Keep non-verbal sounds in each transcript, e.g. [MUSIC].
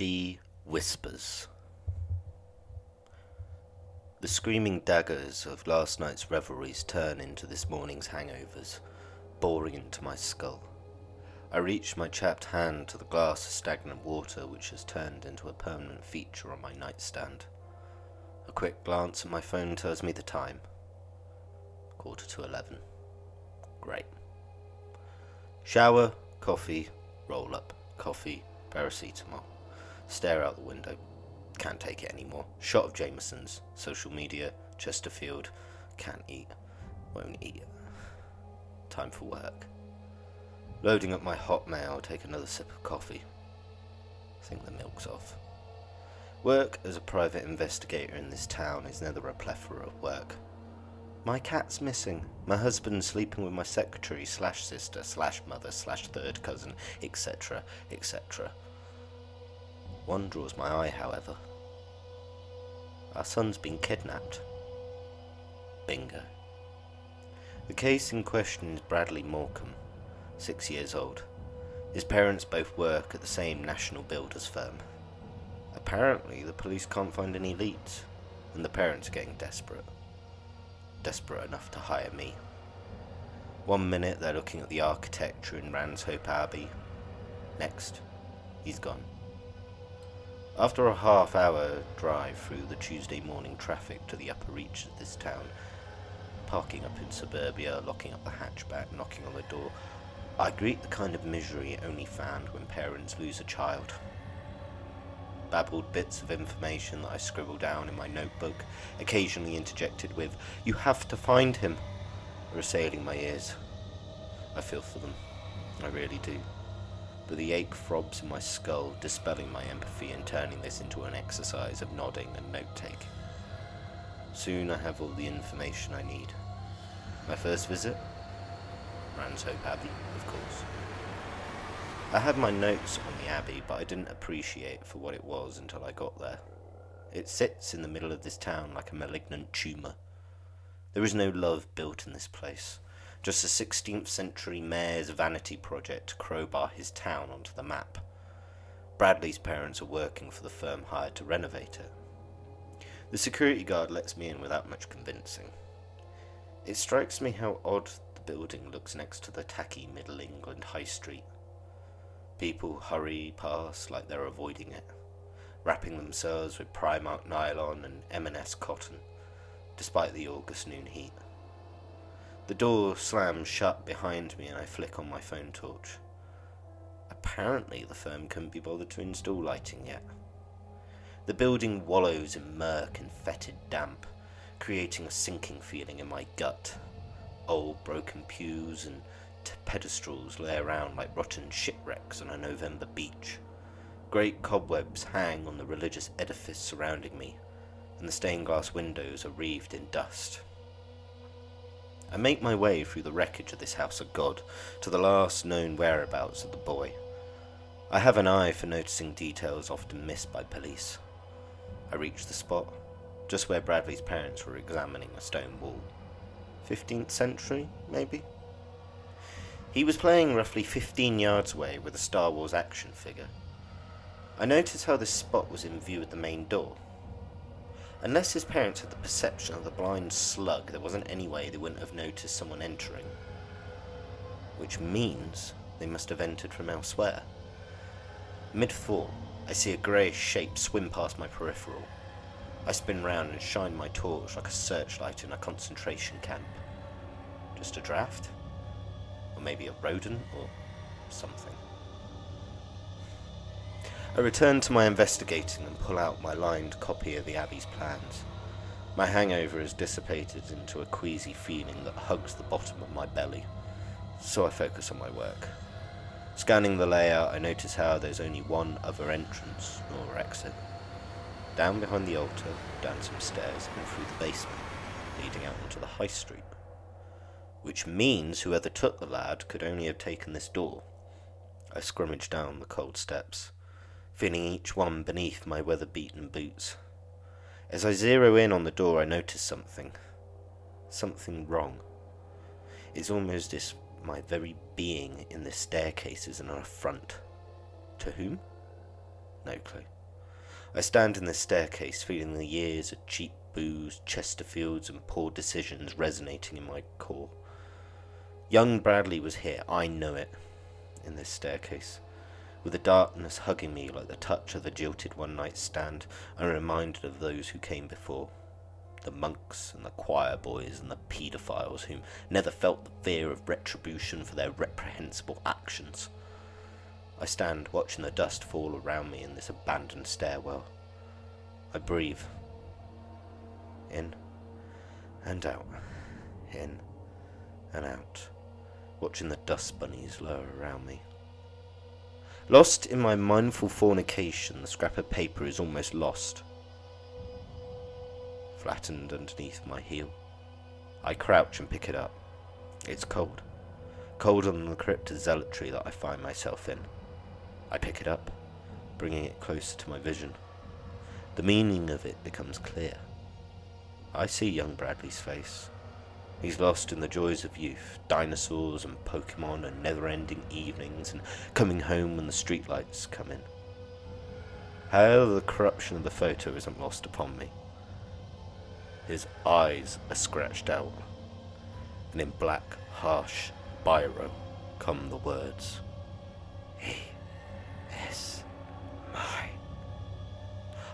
She whispers. The screaming daggers of last night's revelries turn into this morning's hangovers, boring into my skull. I reach my chapped hand to the glass of stagnant water which has turned into a permanent feature on my nightstand. A quick glance at my phone tells me the time. Quarter to eleven. Great. Shower, coffee, roll up, coffee, paracetamol. Stare out the window. Can't take it anymore. Shot of Jameson's. Social media. Chesterfield. Can't eat. Won't eat. Time for work. Loading up my hotmail, take another sip of coffee. Think the milk's off. Work as a private investigator in this town is never a plethora of work. My cat's missing. My husband sleeping with my secretary slash sister slash mother slash third cousin, etc., etc. One draws my eye, however. Our son's been kidnapped. Bingo. The case in question is Bradley Morecambe, six years old. His parents both work at the same national builders firm. Apparently, the police can't find any leads, and the parents are getting desperate. Desperate enough to hire me. One minute they're looking at the architecture in Ranshope Abbey. Next, he's gone. After a half hour drive through the Tuesday morning traffic to the upper reaches of this town, parking up in suburbia, locking up the hatchback, knocking on the door, I greet the kind of misery only found when parents lose a child. Babbled bits of information that I scribble down in my notebook, occasionally interjected with, You have to find him, are assailing my ears. I feel for them. I really do but the ache throbs in my skull, dispelling my empathy and turning this into an exercise of nodding and note taking. Soon I have all the information I need. My first visit? Ranshope Abbey, of course. I had my notes on the Abbey, but I didn't appreciate for what it was until I got there. It sits in the middle of this town like a malignant tumour. There is no love built in this place just a 16th century mayor's vanity project to crowbar his town onto the map. Bradley's parents are working for the firm hired to renovate it. The security guard lets me in without much convincing. It strikes me how odd the building looks next to the tacky Middle England High Street. People hurry past like they're avoiding it, wrapping themselves with Primark nylon and M&S cotton, despite the August noon heat. The door slams shut behind me and I flick on my phone torch. Apparently, the firm couldn't be bothered to install lighting yet. The building wallows in murk and fetid damp, creating a sinking feeling in my gut. Old broken pews and t- pedestals lay around like rotten shipwrecks on a November beach. Great cobwebs hang on the religious edifice surrounding me, and the stained glass windows are wreathed in dust. I make my way through the wreckage of this house of God to the last known whereabouts of the boy. I have an eye for noticing details often missed by police. I reach the spot, just where Bradley's parents were examining a stone wall. 15th century, maybe? He was playing roughly 15 yards away with a Star Wars action figure. I notice how this spot was in view of the main door, Unless his parents had the perception of the blind slug, there wasn't any way they wouldn't have noticed someone entering. Which means they must have entered from elsewhere. Mid fall, I see a greyish shape swim past my peripheral. I spin round and shine my torch like a searchlight in a concentration camp. Just a draft? Or maybe a rodent or something. I return to my investigating and pull out my lined copy of the Abbey's plans. My hangover has dissipated into a queasy feeling that hugs the bottom of my belly, so I focus on my work. Scanning the layout, I notice how there's only one other entrance or exit. Down behind the altar, down some stairs, and through the basement, leading out onto the high street. Which means whoever took the lad could only have taken this door. I scrummage down the cold steps feeling each one beneath my weather beaten boots. As I zero in on the door, I notice something. Something wrong. It's almost as my very being in this staircase is an affront. To whom? No clue. I stand in the staircase, feeling the years of cheap booze, Chesterfields, and poor decisions resonating in my core. Young Bradley was here, I know it, in this staircase. With the darkness hugging me like the touch of the jilted one night stand, I'm reminded of those who came before. The monks and the choir boys and the paedophiles whom never felt the fear of retribution for their reprehensible actions. I stand watching the dust fall around me in this abandoned stairwell. I breathe. In and out. In and out. Watching the dust bunnies lower around me. Lost in my mindful fornication, the scrap of paper is almost lost. Flattened underneath my heel. I crouch and pick it up. It's cold. Colder than the crypt of zealotry that I find myself in. I pick it up, bringing it closer to my vision. The meaning of it becomes clear. I see young Bradley's face. He's lost in the joys of youth, dinosaurs and Pokemon and never ending evenings and coming home when the streetlights come in. However, the corruption of the photo isn't lost upon me. His eyes are scratched out, and in black, harsh biro come the words He is mine.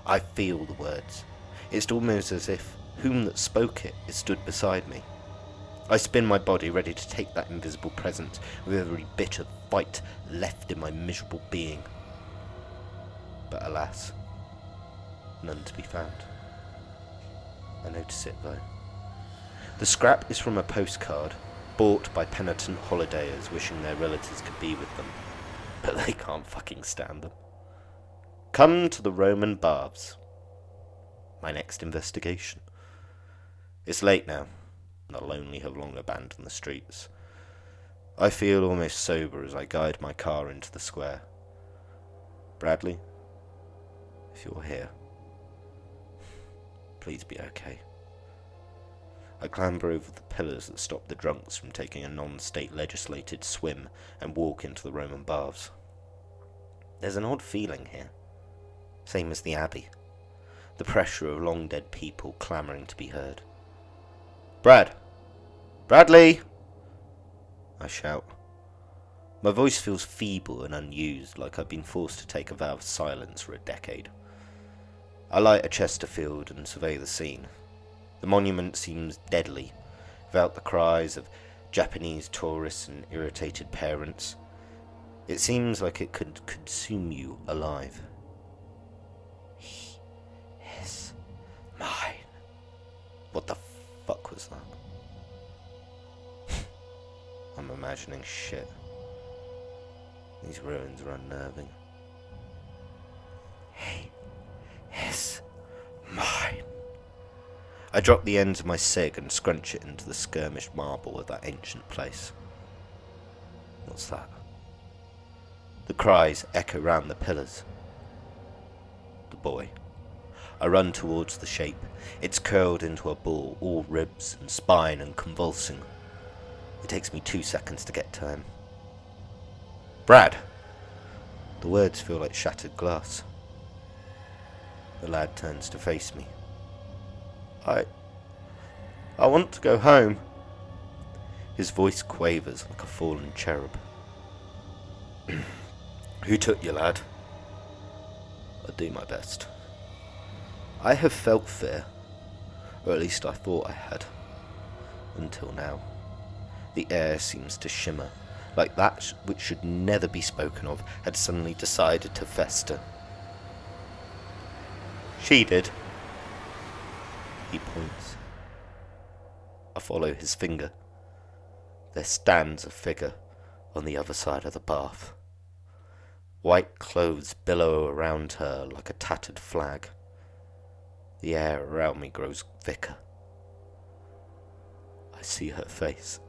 I feel the words. It's almost as if whom that spoke it stood beside me. I spin my body, ready to take that invisible presence with every bit of fight left in my miserable being. But alas, none to be found. I notice it though. The scrap is from a postcard bought by penitent holidayers wishing their relatives could be with them, but they can't fucking stand them. Come to the Roman baths. My next investigation. It's late now. The lonely have long abandoned the streets. I feel almost sober as I guide my car into the square. Bradley, if you're here, please be okay. I clamber over the pillars that stop the drunks from taking a non state legislated swim and walk into the Roman baths. There's an odd feeling here, same as the Abbey. The pressure of long dead people clamouring to be heard. Brad! Bradley! I shout. My voice feels feeble and unused, like I've been forced to take a vow of silence for a decade. I light a Chesterfield and survey the scene. The monument seems deadly, without the cries of Japanese tourists and irritated parents. It seems like it could consume you alive. He is mine. What the fuck was that? I'm imagining shit. These ruins are unnerving. He is mine. I drop the ends of my cig and scrunch it into the skirmished marble of that ancient place. What's that? The cries echo round the pillars. The boy. I run towards the shape. It's curled into a ball, all ribs and spine and convulsing. It takes me two seconds to get to him. Brad! The words feel like shattered glass. The lad turns to face me. I. I want to go home. His voice quavers like a fallen cherub. [CLEARS THROAT] Who took you, lad? I'll do my best. I have felt fear, or at least I thought I had, until now. The air seems to shimmer, like that which should never be spoken of had suddenly decided to fester. She did. He points. I follow his finger. There stands a figure on the other side of the bath. White clothes billow around her like a tattered flag. The air around me grows thicker. I see her face.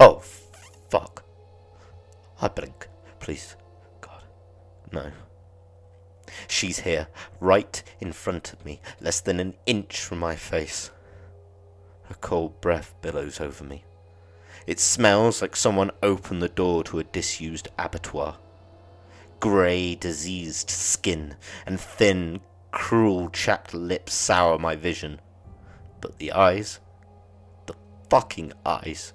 Oh, fuck. I blink. Please, God. No. She's here, right in front of me, less than an inch from my face. Her cold breath billows over me. It smells like someone opened the door to a disused abattoir. grey, diseased skin and thin, cruel, chapped lips sour my vision. But the eyes, the fucking eyes,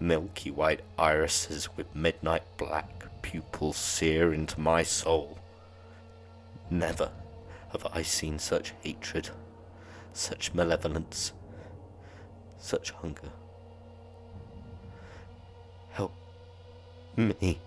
milky white irises with midnight black pupils sear into my soul. Never have I seen such hatred, such malevolence, such hunger. Help me.